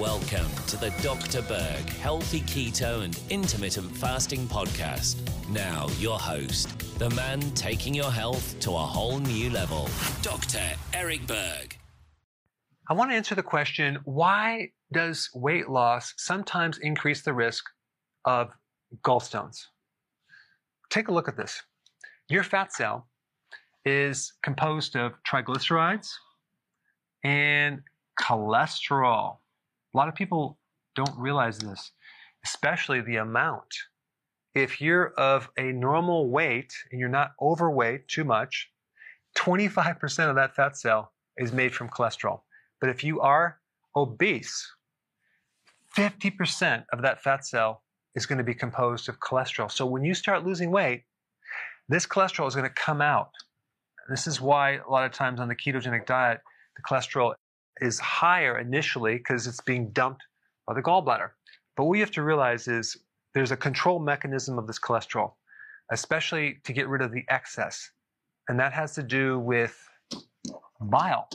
Welcome to the Dr. Berg Healthy Keto and Intermittent Fasting Podcast. Now, your host, the man taking your health to a whole new level, Dr. Eric Berg. I want to answer the question why does weight loss sometimes increase the risk of gallstones? Take a look at this. Your fat cell is composed of triglycerides and cholesterol. A lot of people don't realize this, especially the amount. If you're of a normal weight and you're not overweight too much, 25% of that fat cell is made from cholesterol. But if you are obese, 50% of that fat cell is going to be composed of cholesterol. So when you start losing weight, this cholesterol is going to come out. This is why a lot of times on the ketogenic diet, the cholesterol is higher initially because it's being dumped by the gallbladder. But what you have to realize is there's a control mechanism of this cholesterol, especially to get rid of the excess. And that has to do with bile.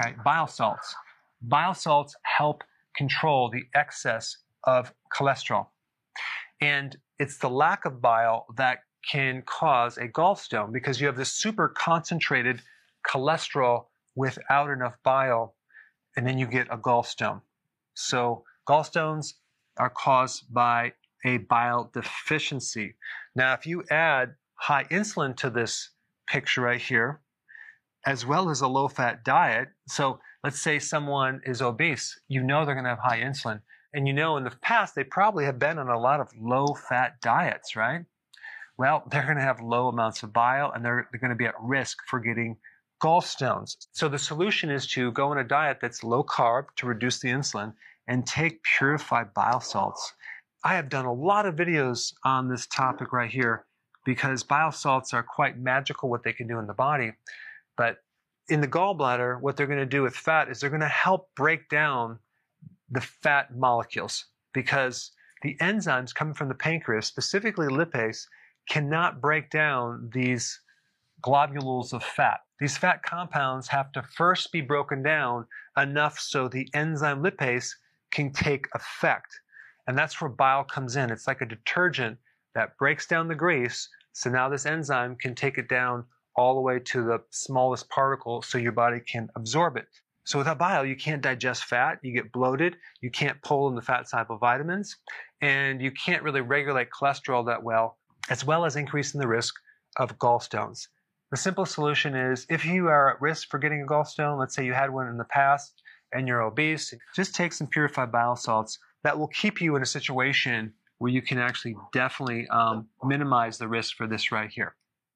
Okay, bile salts. Bile salts help control the excess of cholesterol. And it's the lack of bile that can cause a gallstone because you have this super concentrated cholesterol without enough bile, and then you get a gallstone. So, gallstones are caused by a bile deficiency. Now, if you add high insulin to this picture right here, as well as a low fat diet, so let's say someone is obese, you know they're going to have high insulin. And you know in the past they probably have been on a lot of low fat diets, right? Well, they're going to have low amounts of bile and they're, they're going to be at risk for getting gallstones. So the solution is to go on a diet that's low carb to reduce the insulin and take purified bile salts. I have done a lot of videos on this topic right here because bile salts are quite magical what they can do in the body. But in the gallbladder, what they're going to do with fat is they're going to help break down the fat molecules because the enzymes coming from the pancreas, specifically lipase, cannot break down these globules of fat. These fat compounds have to first be broken down enough so the enzyme lipase can take effect. And that's where bile comes in. It's like a detergent that breaks down the grease. So now this enzyme can take it down all the way to the smallest particle so your body can absorb it. So without bile, you can't digest fat, you get bloated, you can't pull in the fat soluble vitamins, and you can't really regulate cholesterol that well, as well as increasing the risk of gallstones. The simple solution is if you are at risk for getting a gallstone, let's say you had one in the past and you're obese, just take some purified bile salts. That will keep you in a situation where you can actually definitely um, minimize the risk for this right here.